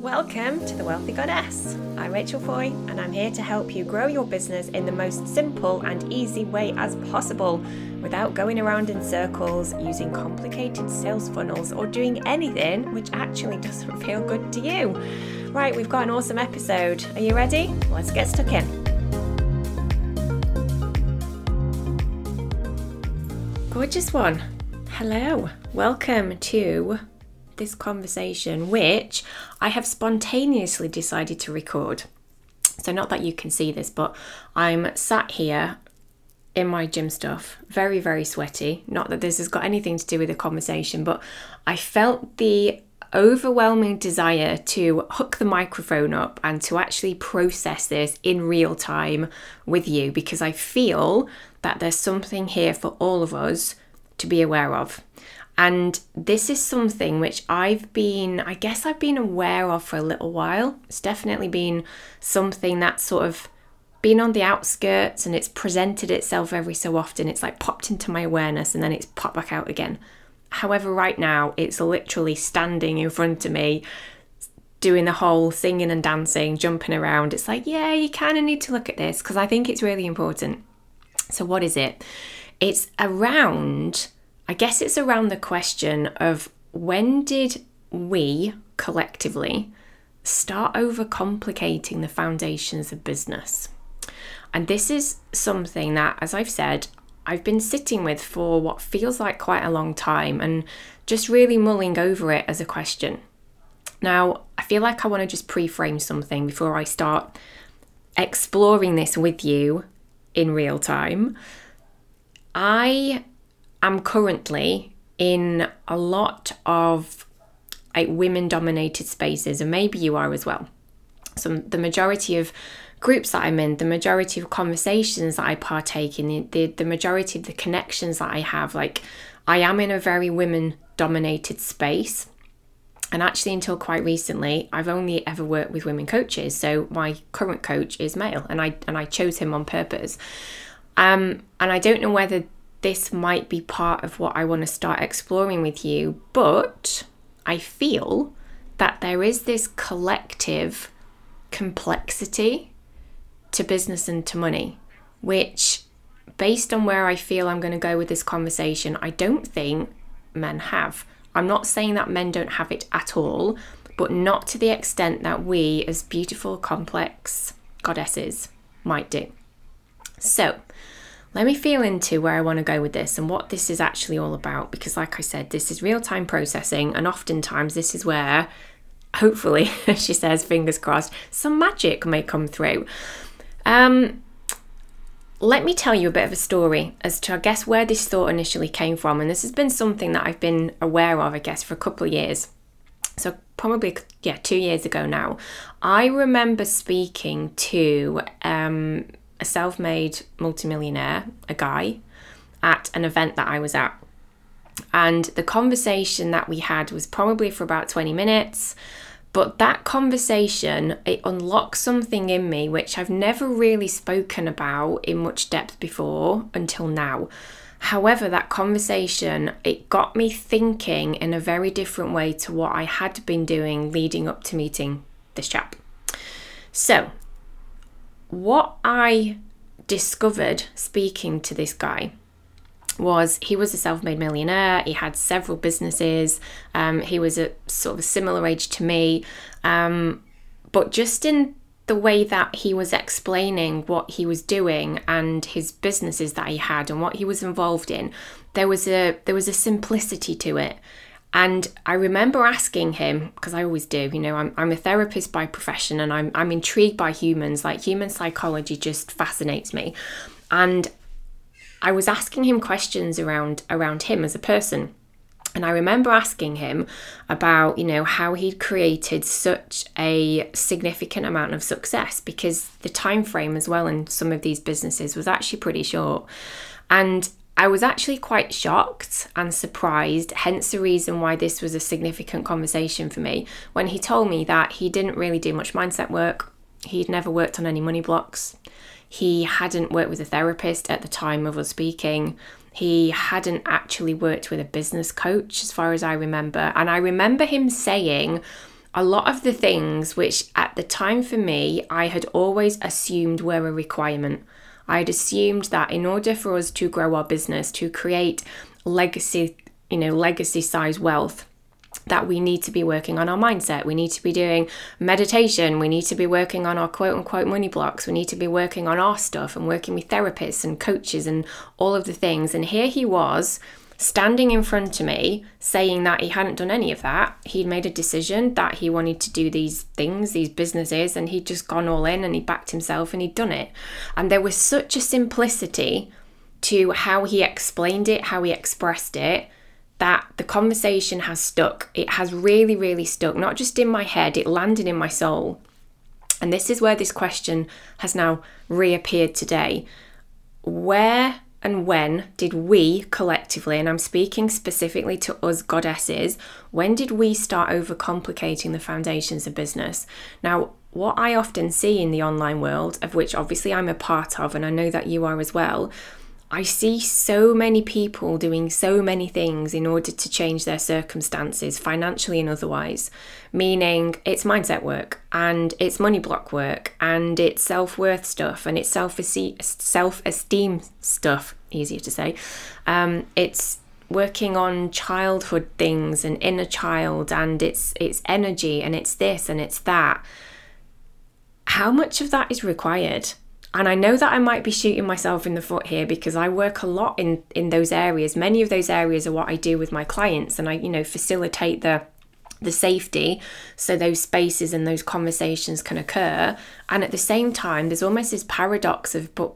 Welcome to The Wealthy Goddess. I'm Rachel Foy, and I'm here to help you grow your business in the most simple and easy way as possible without going around in circles, using complicated sales funnels, or doing anything which actually doesn't feel good to you. Right, we've got an awesome episode. Are you ready? Let's get stuck in. Gorgeous one. Hello. Welcome to this conversation, which I have spontaneously decided to record. So, not that you can see this, but I'm sat here in my gym stuff, very, very sweaty. Not that this has got anything to do with the conversation, but I felt the overwhelming desire to hook the microphone up and to actually process this in real time with you because I feel that there's something here for all of us to be aware of. And this is something which I've been, I guess I've been aware of for a little while. It's definitely been something that's sort of been on the outskirts and it's presented itself every so often. It's like popped into my awareness and then it's popped back out again. However, right now it's literally standing in front of me, doing the whole singing and dancing, jumping around. It's like, yeah, you kind of need to look at this because I think it's really important. So, what is it? It's around I guess it's around the question of when did we collectively start overcomplicating the foundations of business? And this is something that, as I've said, I've been sitting with for what feels like quite a long time and just really mulling over it as a question. Now, I feel like I want to just pre frame something before I start exploring this with you in real time. I am currently in a lot of like women dominated spaces, and maybe you are as well. So, the majority of groups that I'm in, the majority of conversations that I partake in, the, the majority of the connections that I have, like I am in a very women dominated space. And actually, until quite recently, I've only ever worked with women coaches. So my current coach is male, and I and I chose him on purpose. Um, and I don't know whether this might be part of what I want to start exploring with you, but I feel that there is this collective complexity to business and to money, which, based on where I feel I'm going to go with this conversation, I don't think men have. I'm not saying that men don't have it at all, but not to the extent that we, as beautiful, complex goddesses, might do. So, let me feel into where I want to go with this and what this is actually all about. Because, like I said, this is real time processing, and oftentimes this is where, hopefully, she says, fingers crossed, some magic may come through. Um, let me tell you a bit of a story as to, I guess, where this thought initially came from. And this has been something that I've been aware of, I guess, for a couple of years. So, probably, yeah, two years ago now. I remember speaking to um, a self made multimillionaire, a guy, at an event that I was at. And the conversation that we had was probably for about 20 minutes. But that conversation, it unlocked something in me which I've never really spoken about in much depth before until now. However, that conversation, it got me thinking in a very different way to what I had been doing leading up to meeting this chap. So, what I discovered speaking to this guy was he was a self-made millionaire. He had several businesses. Um, he was a sort of a similar age to me. Um, but just in the way that he was explaining what he was doing and his businesses that he had and what he was involved in there was a there was a simplicity to it and I remember asking him, because I always do, you know, I'm, I'm a therapist by profession and I'm, I'm intrigued by humans. Like human psychology just fascinates me. And I was asking him questions around around him as a person. And I remember asking him about, you know, how he'd created such a significant amount of success because the time frame as well in some of these businesses was actually pretty short. And I was actually quite shocked and surprised, hence the reason why this was a significant conversation for me, when he told me that he didn't really do much mindset work, he'd never worked on any money blocks, he hadn't worked with a therapist at the time of us speaking, he hadn't actually worked with a business coach, as far as I remember. And I remember him saying, a lot of the things which at the time for me I had always assumed were a requirement. I had assumed that in order for us to grow our business, to create legacy, you know, legacy size wealth, that we need to be working on our mindset. We need to be doing meditation. We need to be working on our quote unquote money blocks. We need to be working on our stuff and working with therapists and coaches and all of the things. And here he was standing in front of me saying that he hadn't done any of that. He'd made a decision that he wanted to do these things, these businesses, and he'd just gone all in and he backed himself and he'd done it. And there was such a simplicity to how he explained it, how he expressed it, that the conversation has stuck. It has really, really stuck, not just in my head, it landed in my soul. And this is where this question has now reappeared today. Where and when did we collectively, and I'm speaking specifically to us goddesses, when did we start overcomplicating the foundations of business? Now, what I often see in the online world, of which obviously I'm a part of, and I know that you are as well, I see so many people doing so many things in order to change their circumstances, financially and otherwise. Meaning it's mindset work and it's money block work and it's self worth stuff and it's self esteem stuff, easier to say. Um, it's working on childhood things and inner child and it's it's energy and it's this and it's that. How much of that is required? And I know that I might be shooting myself in the foot here because I work a lot in in those areas. Many of those areas are what I do with my clients and I, you know, facilitate the the safety so those spaces and those conversations can occur and at the same time there's almost this paradox of but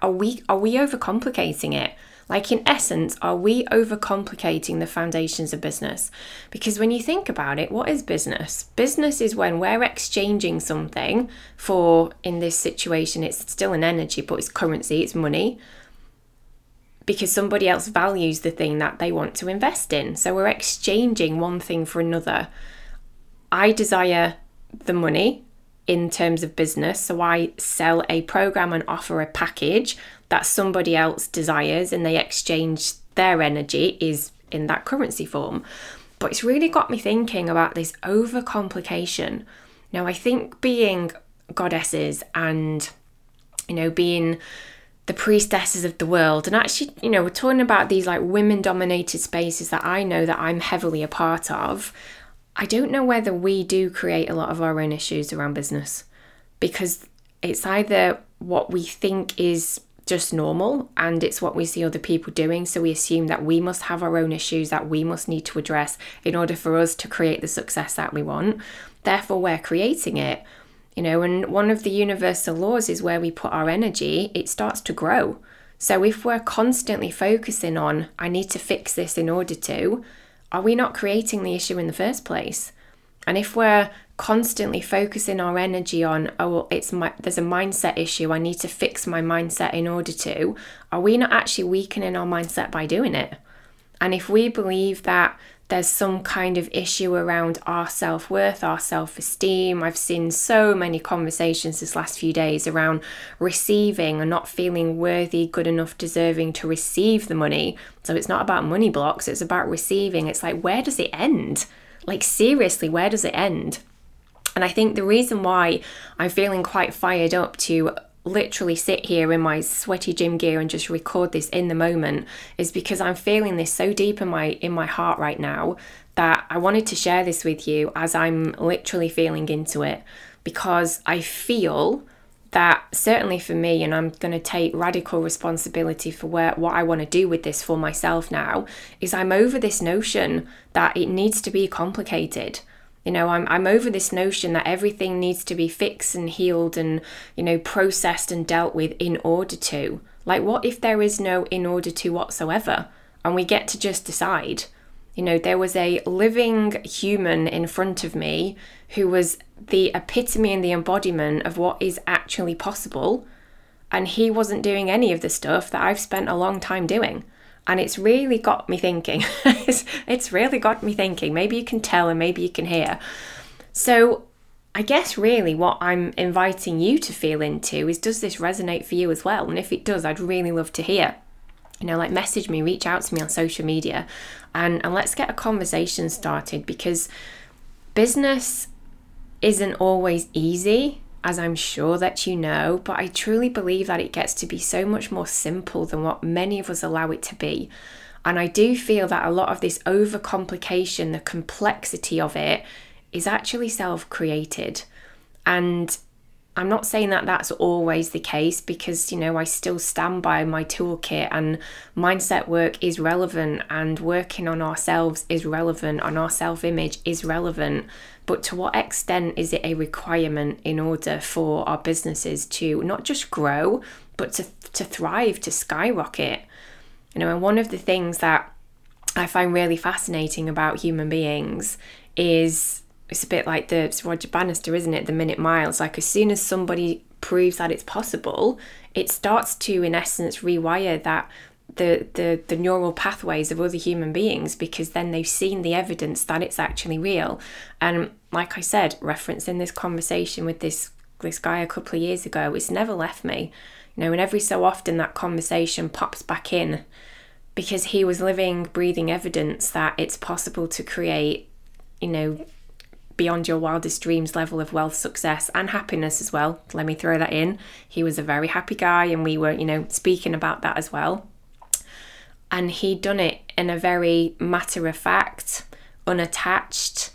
are we are we overcomplicating it like, in essence, are we overcomplicating the foundations of business? Because when you think about it, what is business? Business is when we're exchanging something for, in this situation, it's still an energy, but it's currency, it's money, because somebody else values the thing that they want to invest in. So we're exchanging one thing for another. I desire the money in terms of business. So I sell a program and offer a package that somebody else desires and they exchange their energy is in that currency form. But it's really got me thinking about this overcomplication. Now, I think being goddesses and, you know, being the priestesses of the world, and actually, you know, we're talking about these like women dominated spaces that I know that I'm heavily a part of. I don't know whether we do create a lot of our own issues around business because it's either what we think is just normal and it's what we see other people doing. So we assume that we must have our own issues that we must need to address in order for us to create the success that we want. Therefore, we're creating it. You know, and one of the universal laws is where we put our energy, it starts to grow. So if we're constantly focusing on, I need to fix this in order to, are we not creating the issue in the first place? And if we're constantly focusing our energy on oh it's my there's a mindset issue i need to fix my mindset in order to are we not actually weakening our mindset by doing it and if we believe that there's some kind of issue around our self worth, our self esteem. I've seen so many conversations this last few days around receiving and not feeling worthy, good enough, deserving to receive the money. So it's not about money blocks, it's about receiving. It's like, where does it end? Like, seriously, where does it end? And I think the reason why I'm feeling quite fired up to literally sit here in my sweaty gym gear and just record this in the moment is because I'm feeling this so deep in my in my heart right now that I wanted to share this with you as I'm literally feeling into it because I feel that certainly for me and I'm going to take radical responsibility for where what I want to do with this for myself now is I'm over this notion that it needs to be complicated you know, I'm, I'm over this notion that everything needs to be fixed and healed and, you know, processed and dealt with in order to. Like, what if there is no in order to whatsoever and we get to just decide? You know, there was a living human in front of me who was the epitome and the embodiment of what is actually possible. And he wasn't doing any of the stuff that I've spent a long time doing and it's really got me thinking. it's, it's really got me thinking. Maybe you can tell and maybe you can hear. So, I guess really what I'm inviting you to feel into is does this resonate for you as well? And if it does, I'd really love to hear. You know, like message me, reach out to me on social media, and, and let's get a conversation started because business isn't always easy, as I'm sure that you know, but I truly believe that it gets to be so much more simple than what many of us allow it to be. And I do feel that a lot of this overcomplication, the complexity of it, is actually self created. And I'm not saying that that's always the case because, you know, I still stand by my toolkit and mindset work is relevant and working on ourselves is relevant, on our self image is relevant. But to what extent is it a requirement in order for our businesses to not just grow, but to, to thrive, to skyrocket? You know, and one of the things that I find really fascinating about human beings is it's a bit like the Roger Bannister, isn't it? The minute miles. Like as soon as somebody proves that it's possible, it starts to, in essence, rewire that the, the the neural pathways of other human beings because then they've seen the evidence that it's actually real. And like I said, referencing this conversation with this this guy a couple of years ago, it's never left me. You know, and every so often that conversation pops back in because he was living, breathing evidence that it's possible to create, you know, beyond your wildest dreams level of wealth, success, and happiness as well. Let me throw that in. He was a very happy guy, and we were, you know, speaking about that as well. And he'd done it in a very matter of fact, unattached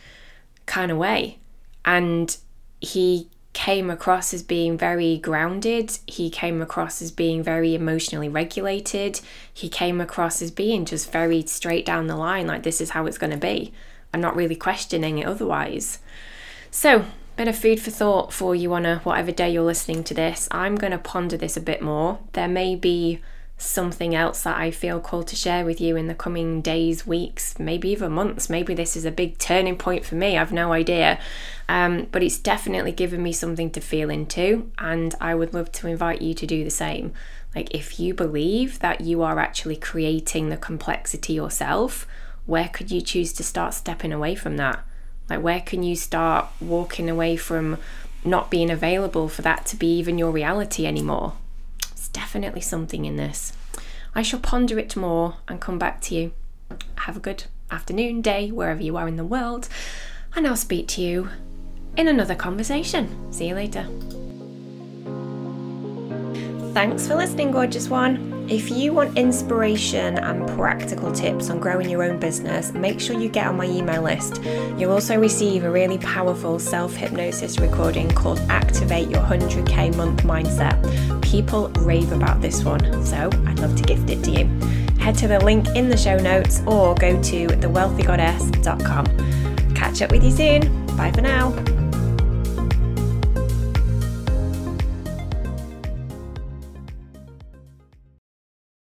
kind of way. And he came across as being very grounded. He came across as being very emotionally regulated. He came across as being just very straight down the line, like this is how it's going to be and not really questioning it otherwise. So, bit of food for thought for you on a whatever day you're listening to this. I'm going to ponder this a bit more. There may be something else that I feel called to share with you in the coming days, weeks, maybe even months. Maybe this is a big turning point for me. I've no idea. Um, but it's definitely given me something to feel into, and I would love to invite you to do the same. Like, if you believe that you are actually creating the complexity yourself, where could you choose to start stepping away from that? Like, where can you start walking away from not being available for that to be even your reality anymore? It's definitely something in this. I shall ponder it more and come back to you. Have a good afternoon, day, wherever you are in the world, and I'll speak to you in another conversation. See you later. Thanks for listening, gorgeous one. If you want inspiration and practical tips on growing your own business, make sure you get on my email list. You'll also receive a really powerful self hypnosis recording called Activate Your 100k Month Mindset. People rave about this one, so I'd love to gift it to you. Head to the link in the show notes or go to thewealthygoddess.com. Catch up with you soon. Bye for now.